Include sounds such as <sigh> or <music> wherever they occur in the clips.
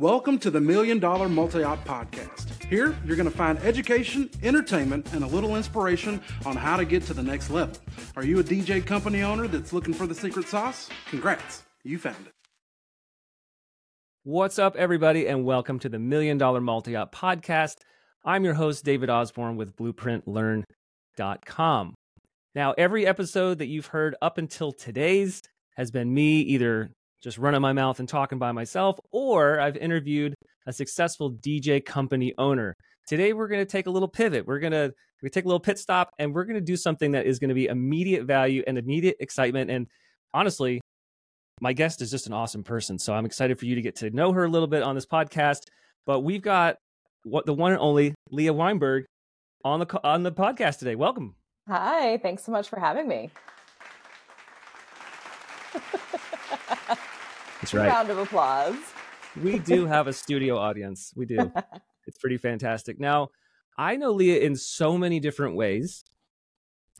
Welcome to the Million Dollar Multi Op Podcast. Here, you're going to find education, entertainment, and a little inspiration on how to get to the next level. Are you a DJ company owner that's looking for the secret sauce? Congrats, you found it. What's up, everybody, and welcome to the Million Dollar Multi Op Podcast. I'm your host, David Osborne with BlueprintLearn.com. Now, every episode that you've heard up until today's has been me either just running my mouth and talking by myself, or I've interviewed a successful DJ company owner. Today, we're going to take a little pivot. We're going to we take a little pit stop, and we're going to do something that is going to be immediate value and immediate excitement. And honestly, my guest is just an awesome person, so I'm excited for you to get to know her a little bit on this podcast. But we've got what the one and only Leah Weinberg on the on the podcast today. Welcome. Hi, thanks so much for having me. <laughs> That's right. Round of applause. we do have a studio audience. We do. <laughs> It's pretty fantastic. Now, I know Leah in so many different ways.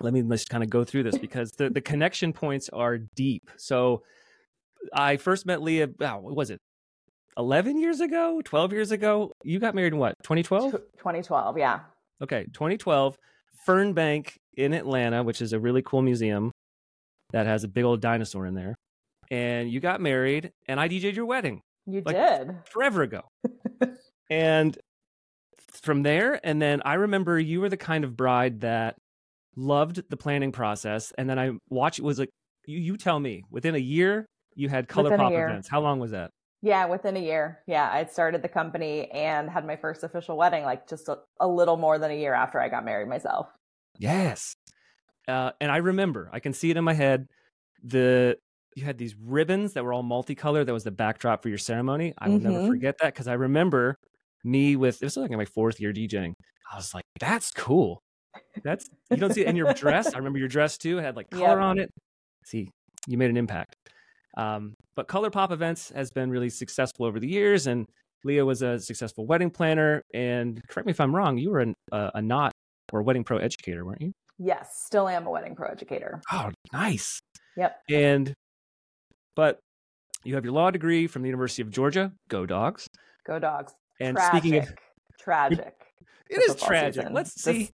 Let me just kind of go through this <laughs> because the, the connection points are deep. So I first met Leah, wow, what was it? 11 years ago, 12 years ago. You got married in what, 2012? 2012, yeah. Okay, 2012, Fernbank in Atlanta, which is a really cool museum that has a big old dinosaur in there. And you got married, and I DJ'd your wedding. You like, did. Forever ago. <laughs> and from there, and then I remember you were the kind of bride that loved the planning process. And then I watched it was like, you, you tell me, within a year, you had color Within pop events. How long was that? Yeah, within a year. Yeah, I'd started the company and had my first official wedding like just a, a little more than a year after I got married myself. Yes. Uh, and I remember, I can see it in my head. The you had these ribbons that were all multicolored. That was the backdrop for your ceremony. I will never Mhm. forget that because I remember me with this was like my fourth year DJing. I was like, that's cool. That's you don't see it in your dress. I remember your dress too. It had like color on it. See, you made an impact. Um, but Color Pop Events has been really successful over the years, and Leah was a successful wedding planner. And correct me if I'm wrong, you were an, uh, a not or wedding pro educator, weren't you? Yes, still am a wedding pro educator. Oh, nice. Yep. And but you have your law degree from the University of Georgia. Go dogs. Go dogs. And tragic. speaking of tragic. it is tragic. season. Let's This- see.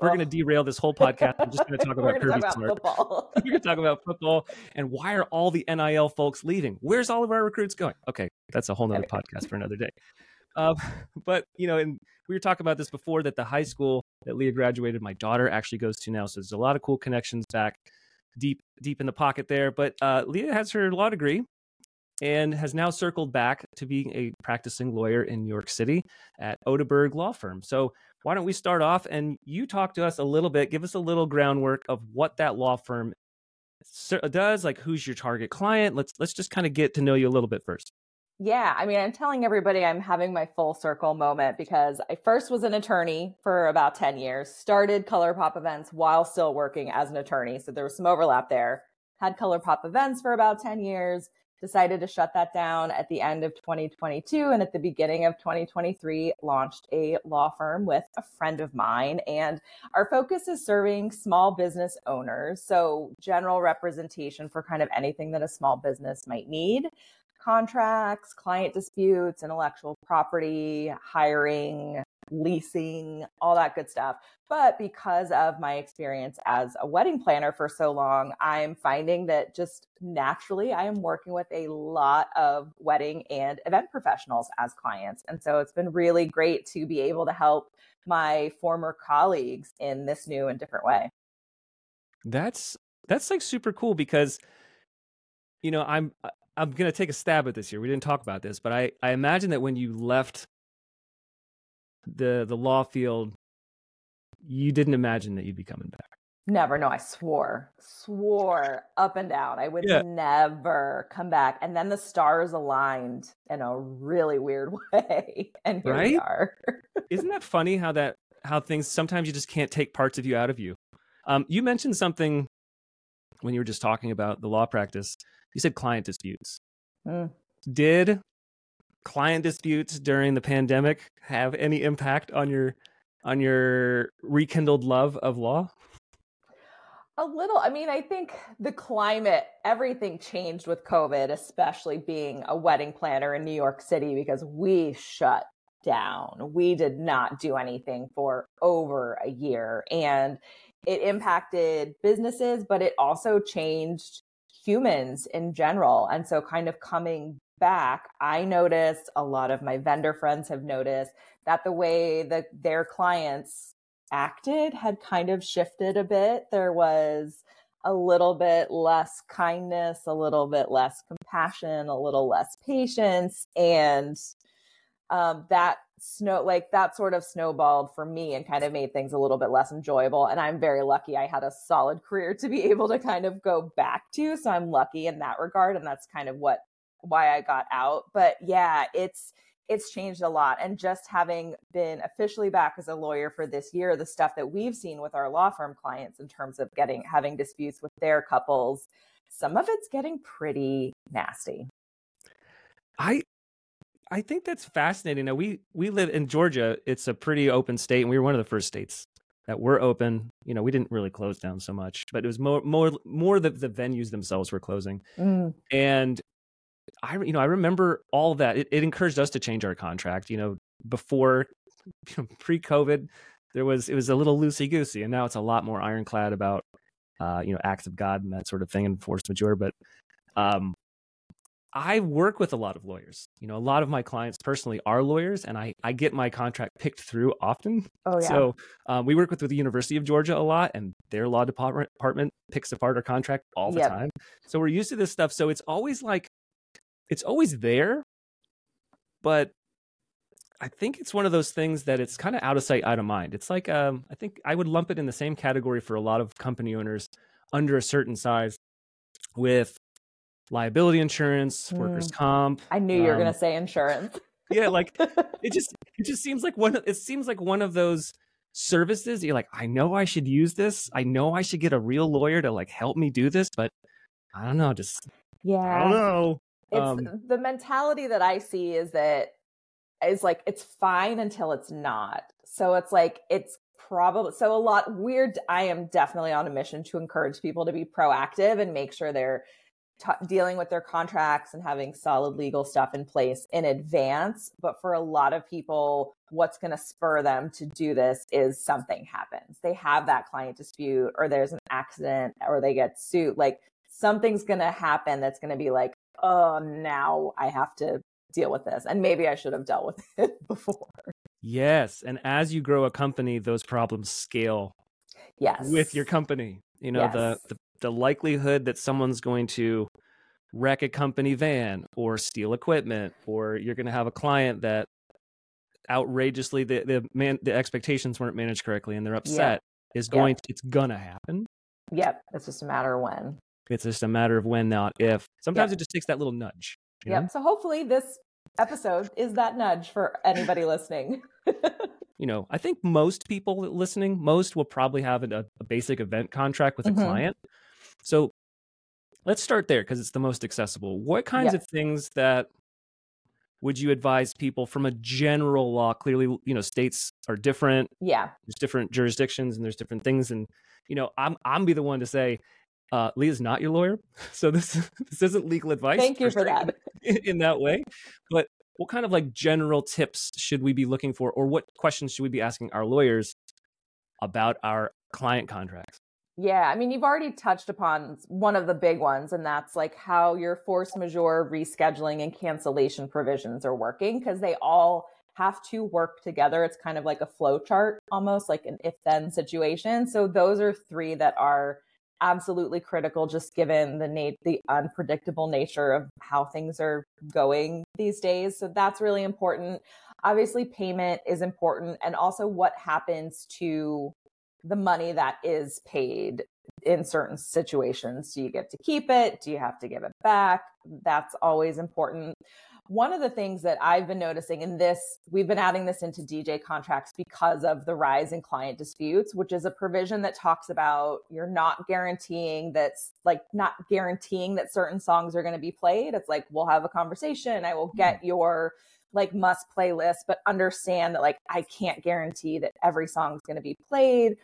We're Ugh. going to derail this whole podcast. I'm just going to talk <laughs> We're about Kirby talk about Smart. football. <laughs> We're going to talk about football and why are all the NIL folks leaving? Where's all of our recruits going? Okay, that's a whole nother podcast for another day. Um, <laughs> but you know, and we were talking about this before that the high school that Leah graduated, my daughter actually goes to now. So there's a lot of cool connections back deep, deep in the pocket there. But uh, Leah has her law degree and has now circled back to being a practicing lawyer in New York City at Oduberg Law Firm. So why don't we start off and you talk to us a little bit, give us a little groundwork of what that law firm does, like who's your target client. Let's let's just kind of get to know you a little bit first. Yeah, I mean, I'm telling everybody I'm having my full circle moment because I first was an attorney for about 10 years, started Color Pop events while still working as an attorney. So there was some overlap there. Had Color Pop events for about 10 years, decided to shut that down at the end of 2022. And at the beginning of 2023, launched a law firm with a friend of mine. And our focus is serving small business owners. So general representation for kind of anything that a small business might need contracts, client disputes, intellectual property, hiring, leasing, all that good stuff. But because of my experience as a wedding planner for so long, I'm finding that just naturally I am working with a lot of wedding and event professionals as clients. And so it's been really great to be able to help my former colleagues in this new and different way. That's that's like super cool because you know, I'm uh, I'm going to take a stab at this here. We didn't talk about this, but I I imagine that when you left the the law field you didn't imagine that you'd be coming back. Never. No, I swore, swore up and down. I would Yeah. never come back. And then the stars aligned in a really weird <laughs> way. And here we are. Isn't that funny how that how things sometimes you just can't take parts of you out of you. Um, you mentioned something when you were just talking about the law practice. You said client disputes. Mm. Did client disputes during the pandemic have any impact on your on your rekindled love of law? A little. I mean, I think the climate, everything changed with COVID, especially being a wedding planner in New York City because we shut down. We did not do anything for over a year. And it impacted businesses, but it also changed humans in general. And so, kind of coming back, I noticed a lot of my vendor friends have noticed that the way that their clients acted had kind of shifted a bit. There was a little bit less kindness, a little bit less compassion, a little less patience. And um, that snow like that sort of snowballed for me and kind of made things a little bit less enjoyable. And i'm very lucky i had a solid career to be <laughs> able to kind of go back to. So i'm lucky in that regard and that's kind of what why i got out. But yeah it's it's changed a lot. And just having been officially back as a lawyer for this year the stuff that we've seen with our law firm clients in terms of getting having disputes with their couples some of it's getting pretty nasty. I I think that's fascinating. Now we we live in Georgia. It's a pretty open state, and we were one of the first states that were open. You know, we didn't really close down so much, but it was more more more the, the venues themselves were closing. Mm. And I you know I remember all that. It, it encouraged us to change our contract. You know, before <laughs> you know, pre-COVID, there was it was a little loosey goosey, and now it's a lot more ironclad about uh, you know acts of God and that sort of thing and force majeure. But um, I work with a lot of lawyers. You know, a lot of my clients personally are lawyers, and I, I get my contract picked through often. Oh, yeah. So um, we work with, with the University of Georgia a lot, and their law department, department picks apart our contract all the yep. time. So we're used to this stuff. So it's always like, it's always there, but I think it's one of those things that it's kind of out of sight, out of mind. It's like, um, I think I would lump it in the same category for a lot of company owners under a certain size with liability insurance, workers mm. comp. I knew you were um, going to say insurance. yeah, like <laughs> it just it just seems like one it seems like one of those services you're like I know I should use this. I know I should get a real lawyer to like help me do this, but I don't know, just yeah. I don't know. It's um, the mentality that I see is that is like it's fine until it's not. So it's like it's probably so a lot weird i am definitely on a mission to encourage people to be proactive and make sure they're t- dealing with their contracts and having solid legal stuff in place in advance. But for a lot of people, what's going to spur them to do this is something happens. They have that client dispute, or there's an accident, or they get sued. Like something's going to happen that's going to be like, oh, now I have to deal with this. And maybe I should have dealt with <laughs> it before. Yes. And as you grow a company, those problems scale yes. with your company. You know, yes. the, the the likelihood that someone's going to wreck a company van or steal equipment or you're going to have a client that outrageously the the man the expectations weren't managed correctly and they're upset is going to, it's gonna happen. Yep it's just a matter of when. It's just a matter of when not if. Sometimes yep. it just takes that little nudge yep know? so hopefully this episode is that nudge for anybody listening. <laughs> You know i think most people listening most will probably have a, a basic event contract with a mm-hmm. client so let's start there because it's the most accessible. What kinds yes. of things that would you advise people from a general law? Clearly, you know, states are different. Yeah. There's different jurisdictions and there's different things. And, you know, I'm I'm be the one to say, uh, Leah's not your lawyer. <laughs> So this this isn't legal advice. Thank you for that. <laughs> In, in that way. But what kind of like general tips should we be looking for or what questions should we be asking our lawyers about our client contracts? Yeah, I mean, you've already touched upon one of the big ones, and that's like how your force majeure rescheduling and cancellation provisions are working because they all have to work together. It's kind of like a flow chart, almost like an if then situation. So, those are three that are absolutely critical just given the na- the unpredictable nature of how things are going these days so that's really important obviously payment is important and also what happens to the money that is paid in certain situations. Do you get to keep it? Do you have to give it back? That's always important. One of the things that I've been noticing in this, we've been adding this into DJ contracts because of the rise in client disputes, which is a provision that talks about you're not guaranteeing that's like not guaranteeing that certain songs are going to be played. It's like, we'll have a conversation. I will get mm-hmm. your like must playlist, but understand that like I can't guarantee that every song is going to be played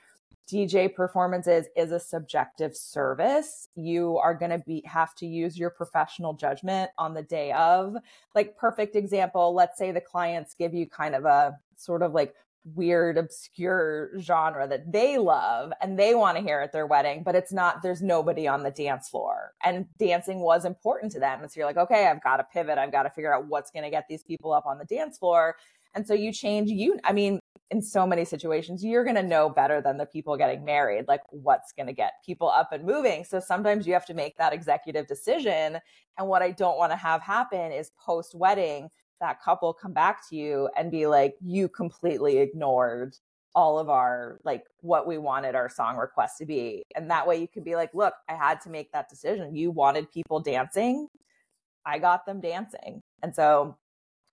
DJ performances is a subjective service. You are going to be have to use your professional judgment on the day of. Like perfect example, let's say the clients give you kind of a sort of like weird obscure genre that they love and they want to hear at their wedding, but it's not there's nobody on the dance floor. And dancing was important to them. And so you're like, "Okay, I've got to pivot. I've got to figure out what's going to get these people up on the dance floor." And so you change you I mean, in so many situations, you're going to know better than the people getting married, like what's going to get people up and moving. So sometimes you have to make that executive decision. And what I don't want to have happen is post wedding, that couple come back to you and be like, you completely ignored all of our, like, what we wanted our song request to be. And that way you can be like, look, I had to make that decision. You wanted people dancing. I got them dancing. And so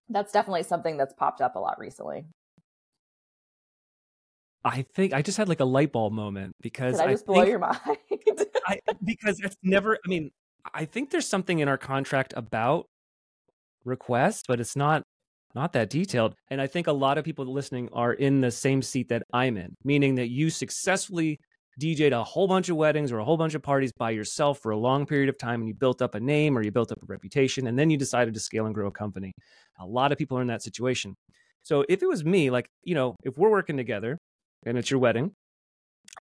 that's definitely something that's popped up a lot recently. I think I just had like a light bulb moment because Did I just I blow your <laughs> mind? I, because it's never. I mean, I think there's something in our contract about requests, but it's not not that detailed. And I think a lot of people listening are in the same seat that I'm in, meaning that you successfully DJ'd a whole bunch of weddings or a whole bunch of parties by yourself for a long period of time and you built up a name or you built up a reputation and then you decided to scale and grow a company. A lot of people are in that situation. So if it was me, like, you know, if we're working together and it's your wedding,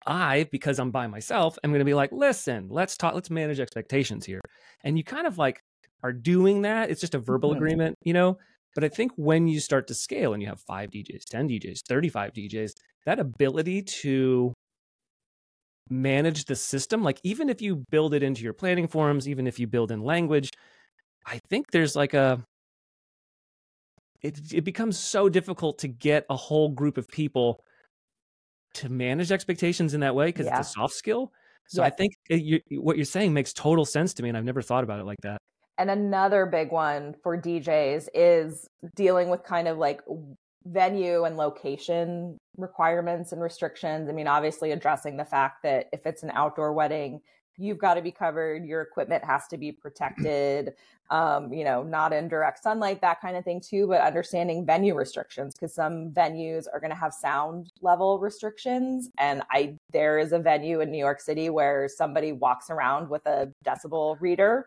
I, because I'm by myself, I'm going to be like, listen, let's talk, let's manage expectations here. And you kind of like are doing that. It's just a verbal mm-hmm. agreement, you know? But I think when you start to scale and you have five DJs, 10 DJs, 35 DJs, that ability to manage the system, like even if you build it into your planning forms, even if you build in language, I think there's like a, it, it becomes so difficult to get a whole group of people to manage expectations in that way because yeah. it's a soft skill. So I think it, you, what you're saying makes total sense to me, and I've never thought about it like that. And another big one for DJs is dealing with kind of like venue and location requirements and restrictions. I mean, obviously addressing the fact that if it's an outdoor wedding, you've got to be covered your equipment has to be protected um, you know not in direct sunlight that kind of thing too but understanding venue restrictions because some venues are going to have sound level restrictions and i there is a venue in new york city where somebody walks around with a decibel reader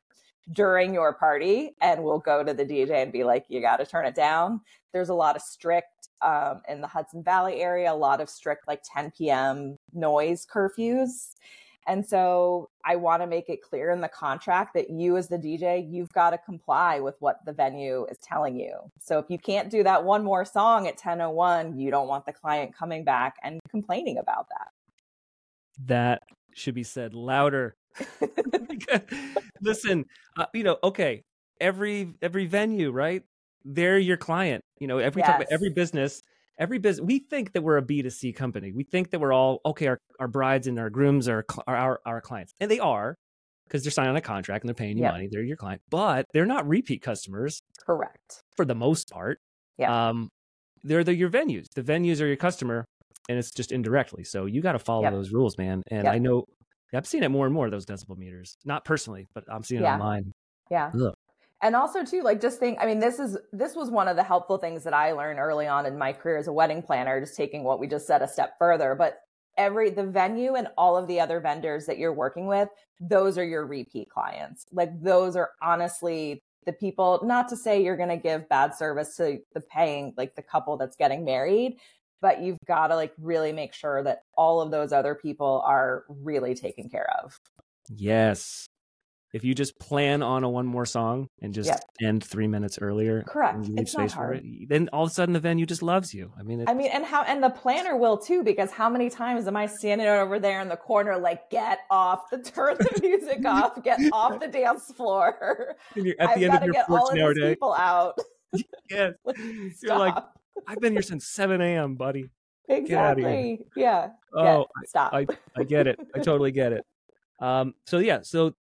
during your party and will go to the dj and be like you got to turn it down there's a lot of strict um, in the hudson valley area a lot of strict like 10 p.m noise curfews and so I want to make it clear in the contract that you, as the DJ, you've got to comply with what the venue is telling you. So if you can't do that one more song at 10:01, you don't want the client coming back and complaining about that. That should be said louder. <laughs> Listen, uh, you know, okay, every every venue, right? They're your client. You know, every yes. every business every business we think that we're a b2c company we think that we're all okay our, our brides and our grooms are, are our, our clients and they are because they're signing a contract and they're paying you yep. money they're your client but they're not repeat customers correct for the most part yeah um they're the, your venues the venues are your customer and it's just indirectly so you got to follow yep. those rules man and yep. i know i've seen it more and more those decibel meters not personally but i'm seeing it yeah. online. Yeah. Ugh. And also too like just think i mean this is this was one of the helpful things that i learned early on in my career as a wedding planner just taking what we just said a step further but every the venue and all of the other vendors that you're working with those are your repeat clients. Like those are honestly the people not to say you're going to give bad service to the paying like the couple that's getting married but you've got to like really make sure that all of those other people are really taken care of yes if you just plan on a one more song and just yep. end three minutes earlier, correct, it's not hard. It, then all of a sudden the venue just loves you. I mean, I mean, and how and the planner will too, because how many times am I standing over there in the corner, like, get off the <laughs> turn the music <laughs> off, get off the dance floor. You're <laughs> at the I've end of your get all of these people out. yes, you're like, I've been here since seven a.m., buddy. Exactly. Yeah. Oh, stop. I, I get it. I totally get it. Um, so yeah, so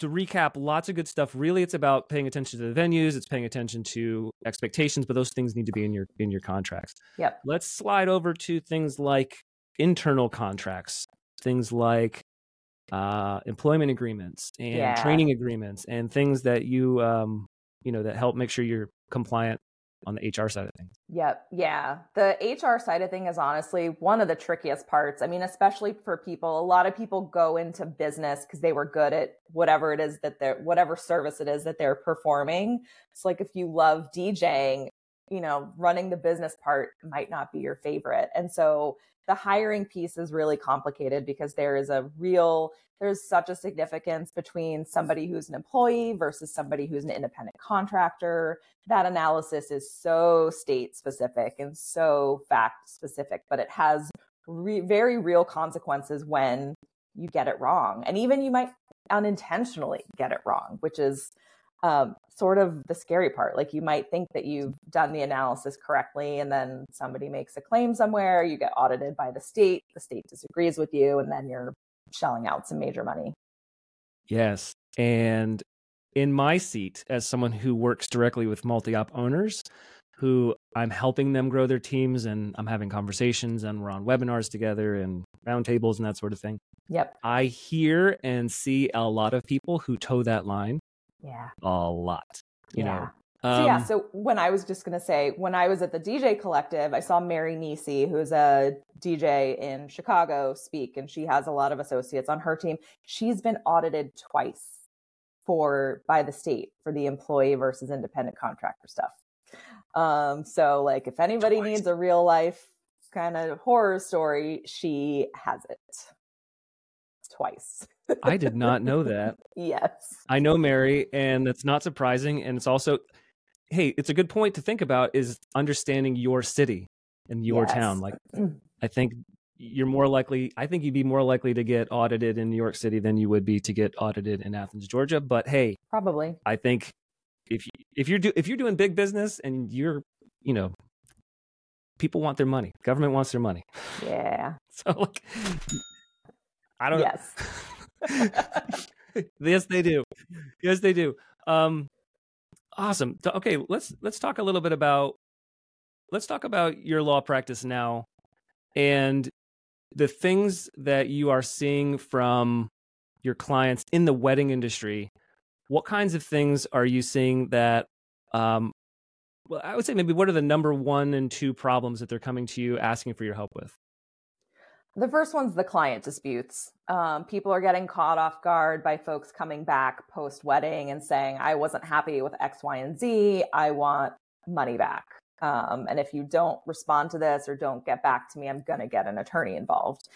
to recap, lots of good stuff. Really, it's about paying attention to the venues. It's paying attention to expectations, but those things need to be in your in your contracts. Yep. Let's slide over to things like internal contracts, things like uh, employment agreements and yeah. training agreements, and things that you um, you know that help make sure you're compliant on the HR side of things. Yep. Yeah. The HR side of thing is honestly one of the trickiest parts. I mean, especially for people, a lot of people go into business because they were good at whatever it is that they're, whatever service it is that they're performing. It's like if you love DJing, you know, running the business part might not be your favorite. And so the hiring piece is really complicated because there is a real there's such a significance between somebody who's an employee versus somebody who's an independent contractor that analysis is so state specific and so fact specific but it has re- very real consequences when you get it wrong and even you might unintentionally get it wrong which is um, sort of the scary part. Like you might think that you've done the analysis correctly, and then somebody makes a claim somewhere, you get audited by the state, the state disagrees with you, and then you're shelling out some major money. Yes. And in my seat as someone who works directly with multi op owners, who I'm helping them grow their teams and I'm having conversations and we're on webinars together and roundtables and that sort of thing. Yep. I hear and see a lot of people who toe that line yeah. A lot. You yeah. know. Um, so yeah, um, so when I was just gonna say, when I was at the DJ Collective, I saw Mary Nisi, who's a DJ in Chicago, speak, and she has a lot of associates on her team. She's been audited twice for by the state for the employee versus independent contractor stuff. Um, so like if anybody twice. needs a real life kind of horror story, she has it twice. I did not know that. <laughs> Yes. I know Mary, and that's not surprising. And it's also, hey, it's a good point to think about is understanding your city and your yes. town. Like, mm. I think you're more likely, I think you'd be more likely to get audited in New York City than you would be to get audited in Athens, Georgia. But hey, probably. I think if you, if you're do, if you're doing big business and you're, you know, people want their money. Government wants their money. Yeah. <laughs> so like I don't Yes. <laughs> yes, they do. Yes, they do. Um, awesome. Okay, let's let's talk a little bit about let's talk about your law practice now and the things that you are seeing from your clients in the wedding industry. What kinds of things are you seeing that um, well, I would say maybe what are the number one and two problems that they're coming to you asking for your help with? The first one's the client disputes. Um, people are getting caught off guard by folks coming back post wedding and saying, I wasn't happy with X, Y, and Z. I want money back. Um, and if you don't respond to this or don't get back to me, I'm going to get an attorney involved.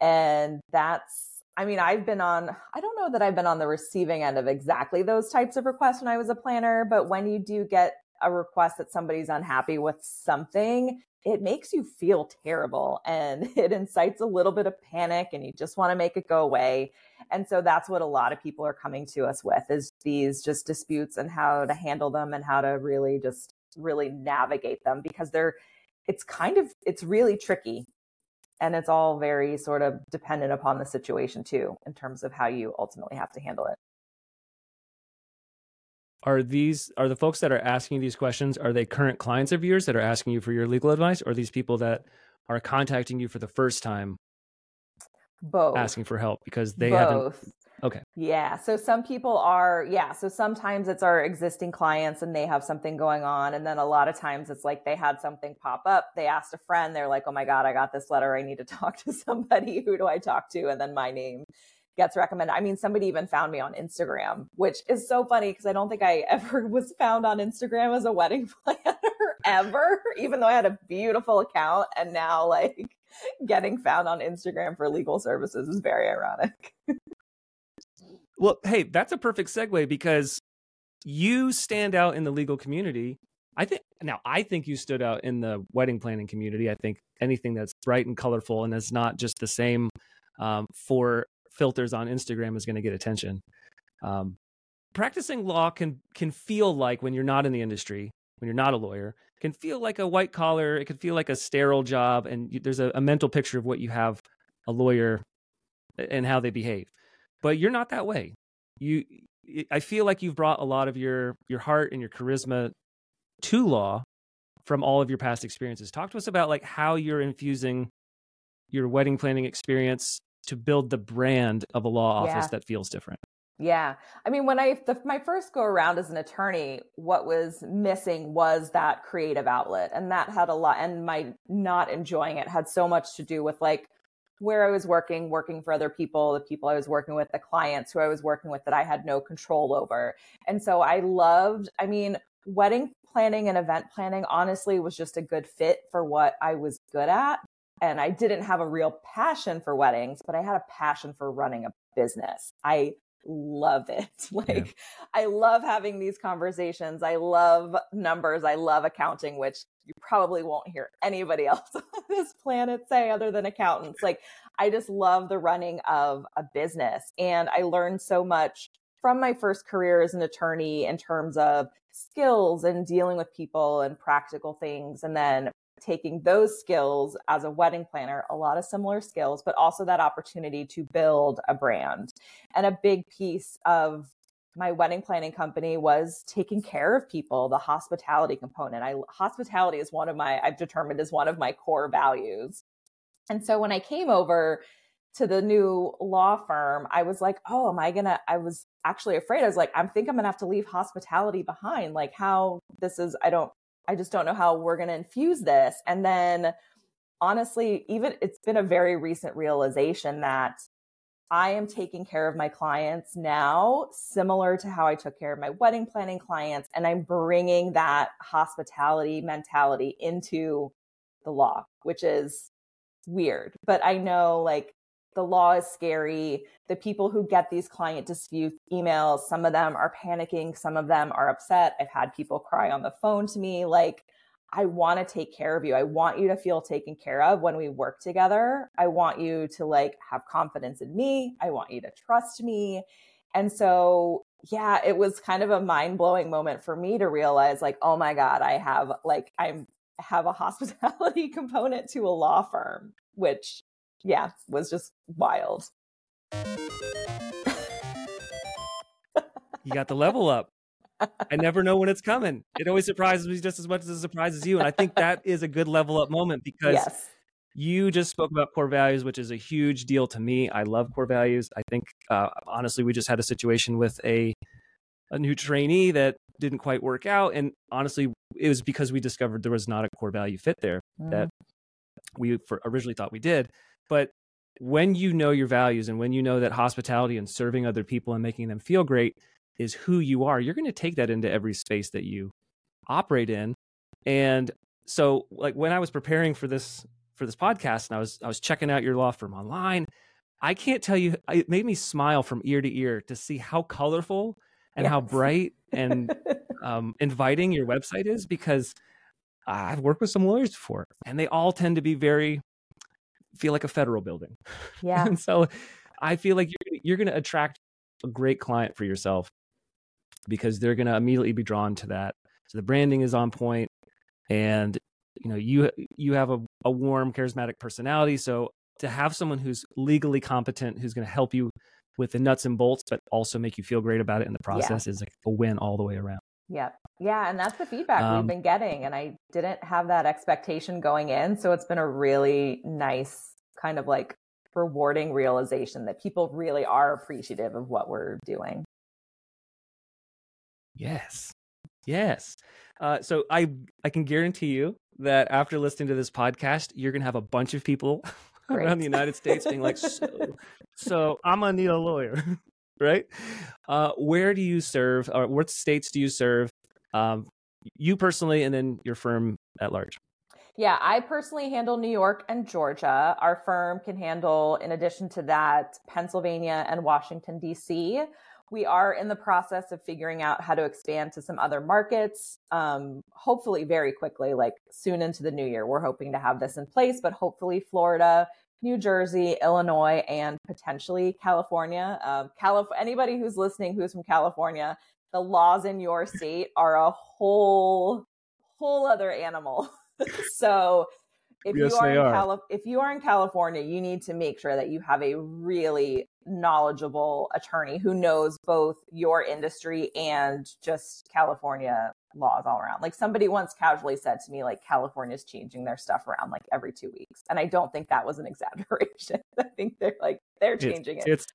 And that's, I mean, I've been on, I don't know that I've been on the receiving end of exactly those types of requests when I was a planner, but when you do get a request that somebody's unhappy with something, it makes you feel terrible and <laughs> it incites a little bit of panic and you just want to make it go away. And so that's what a lot of people are coming to us with is these just disputes and how to handle them and how to really just really navigate them because they're it's kind of it's really tricky and it's all very sort of dependent upon the situation too in terms of how you ultimately have to handle it are these are the folks that are asking these questions are they current clients of yours that are asking you for your legal advice or these people that are contacting you for the first time? Both. Asking for help because they both. haven't okay. Yeah so some people are yeah so sometimes it's our existing clients and they have something going on and then a lot of times it's like they had something pop up they asked a friend they're like oh my god i got this letter i need to <laughs> talk to somebody who do i talk to? And then my name gets recommended. I mean, somebody even found me on Instagram, which is so funny because I don't think I <laughs> ever was found on Instagram as a wedding <laughs> planner ever, even though I had a beautiful account. And now, like, <laughs> getting found on Instagram for legal services is very ironic. well, hey, that's a perfect segue because you stand out in the legal community. I think now I think you stood out in the wedding planning community. I think anything that's bright and colorful and is not just the same um, for filters on Instagram is going to get attention. Um, practicing law can can feel like when you're not in the industry, when you're not a lawyer, can feel like a white collar. It can feel like a sterile job, and you, there's a, a mental picture of what you have a lawyer and how they behave. But you're not that way. You, I feel like you've brought a lot of your your heart and your charisma to law from all of your past experiences. Talk to us about like how you're infusing your wedding planning experience to build the brand of a law office yeah. that feels different. Yeah. I mean, when I, the, my first go around as an attorney, what was missing was that creative outlet. And that had a lot, and my not enjoying it had so much to do with like where I was working, working for other people, the people I was working with, the clients who I was working with that I had no control over. And so I loved, I mean, wedding planning and event planning honestly was just a good fit for what I was good at. And I didn't have a real passion for weddings, but I had a passion for running a business. I love it. <laughs> Like, yeah. I love having these conversations. I love numbers. I love accounting, which you probably won't hear anybody <laughs> else on this planet say other than accountants. Like, I just love the running of a business. And I learned so much from my first career as an attorney in terms of skills and dealing with people and practical things. And then taking those skills as a wedding planner, a lot of similar skills, but also that opportunity to build a brand. And a big piece of my wedding planning company was taking care of people, the hospitality component. I hospitality is one of my I've determined is one of my core values. And so when I came over to the new law firm, I was like, "Oh, am I going to I was actually afraid. I was like, I think I'm going to have to leave hospitality behind. Like how this is I don't I just don't know how we're going to infuse this. And then honestly, even it's been a very recent realization that I am taking care of my clients now, similar to how I took care of my wedding planning clients. And I'm bringing that hospitality mentality into the law, which is weird. But I know like the law is scary. The people who get these client dispute emails, some of them are panicking, some of them are upset. I've had people cry on the phone to me like, I want to take care of you. I want you to feel taken care of when we work together. I want you to like have confidence in me. I want you to trust me. And so, yeah, it was kind of a mind-blowing moment for me to realize like, oh my god, I have like I'm have a <laughs> hospitality component to a law firm, which yeah, was just wild. you got the level up. I never know when it's coming. It always surprises me just as much as it surprises you. And I think that is a good level up moment because yes. you just spoke about core values, which is a huge deal to me. I love core values. I think, uh, honestly, we just had a situation with a, a new trainee that didn't quite work out. And honestly, it was because we discovered there was not a core value fit there mm. that we originally thought we did. But when you know your values and when you know that hospitality and serving other people and making them feel great is who you are, you're going to take that into every space that you operate in. And so like when I was preparing for this for this podcast and I was I was checking out your law firm online, I can't tell you it made me smile from ear to ear to see how colorful and yes. how bright and <laughs> um, inviting your website is because I've worked with some lawyers before and they all tend to be very feel like a federal building. <laughs> Yeah. and so I feel like you're, you're going to attract a great client for yourself because they're going to immediately be drawn to that. So the branding is on point and you know you you have a, a warm charismatic personality so to have someone who's legally competent who's going to help you with the nuts and bolts but also make you feel great about it in the process yeah. is like a win all the way around yeah. Yeah. And that's the feedback um, we've been getting. And I didn't have that expectation going in. So it's been a really nice kind of like rewarding realization that people really are appreciative of what we're doing. Yes. Yes. Uh, so I I can guarantee you that after listening to this podcast, you're gonna have a bunch of people <laughs> around the United States being like, so, so I'm gonna need a lawyer. <laughs> right? Uh, where do you serve, or what states do you serve? Um, you personally, and then your firm at large. Yeah, I personally handle New York and Georgia. Our firm can handle, in addition to that, Pennsylvania and Washington, D.C. We are in the process of figuring out how to expand to some other markets, um, hopefully very quickly, like soon into the new year. We're hoping to have this in place, but hopefully Florida New Jersey, Illinois, and potentially California. Um, Calif- anybody who's listening who's from California, the laws in your state are a whole whole other animal. <laughs> so if yes, you are, in are. Cali- if you are in California, you need to make sure that you have a really knowledgeable attorney who knows both your industry and just California laws all around. Like somebody once casually said to me, like California's changing their stuff around like every two weeks, and I don't think that was an <laughs> exaggeration. <laughs> I think they're like they're changing it's, it. It's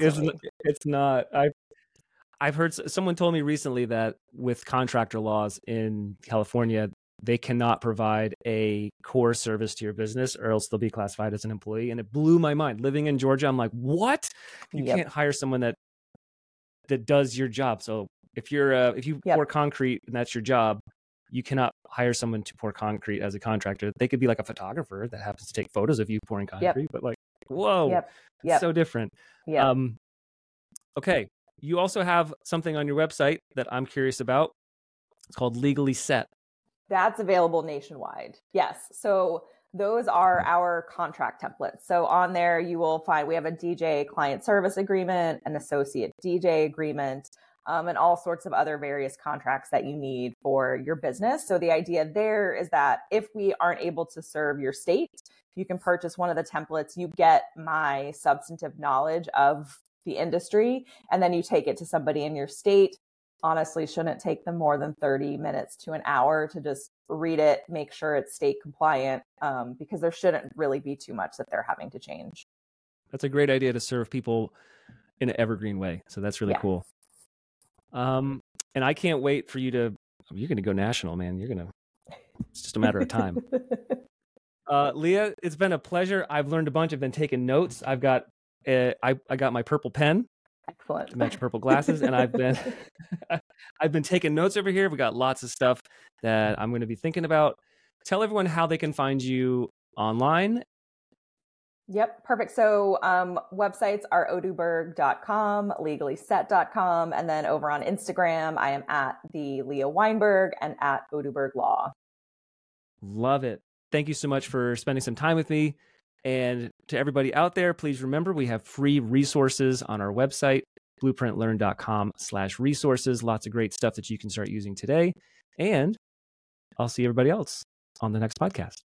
it's, it's not. I I've heard someone told me recently that with contractor laws in California, they cannot provide a core service to your business or else they'll be classified as an employee. And it blew my mind. Living in Georgia, I'm like, what? You yep. can't hire someone that that does your job. So if you're uh, if you yep. pour concrete and that's your job, you cannot hire someone to pour concrete as a contractor. They could be like a photographer that happens to take photos of you pouring concrete, yep. but like, whoa, yep. Yep. so different. Yeah. Um, okay. You also have something on your website that I'm curious about. It's called Legally Set. That's available nationwide. Yes. So those are our contract templates. So on there, you will find we have a DJ client service agreement, an associate DJ agreement, um, and all sorts of other various contracts that you need for your business. So the idea there is that if we aren't able to serve your state, you can purchase one of the templates. You get my substantive knowledge of the industry, and then you take it to somebody in your state. Honestly, shouldn't take them more than 30 minutes to an hour to just read it, make sure it's state compliant, um, because there shouldn't really be too much that they're having to change. That's a great idea to serve people in an evergreen way. So that's really yeah. cool. Um, and I can't wait for you to. You're going to go national, man. You're going to. It's just a matter of time. <laughs> uh, Leah, it's been a pleasure. I've learned a bunch. I've been taking notes. I've got. Uh, I I got my purple pen. Excellent. To match purple glasses, and I've been. <laughs> I've been taking notes over here. We've got lots of stuff that I'm going to be thinking about. Tell everyone how they can find you online Yep, perfect. So um, websites are oduberg.com, legallyset.com, and then over on Instagram, I am at the Leah Weinberg and at Oduberg Law. Love it. Thank you so much for spending some time with me. And to everybody out there, please remember we have free resources on our website, blueprintlearn.com slash resources. Lots of great stuff that you can start using today. And I'll see everybody else on the next podcast.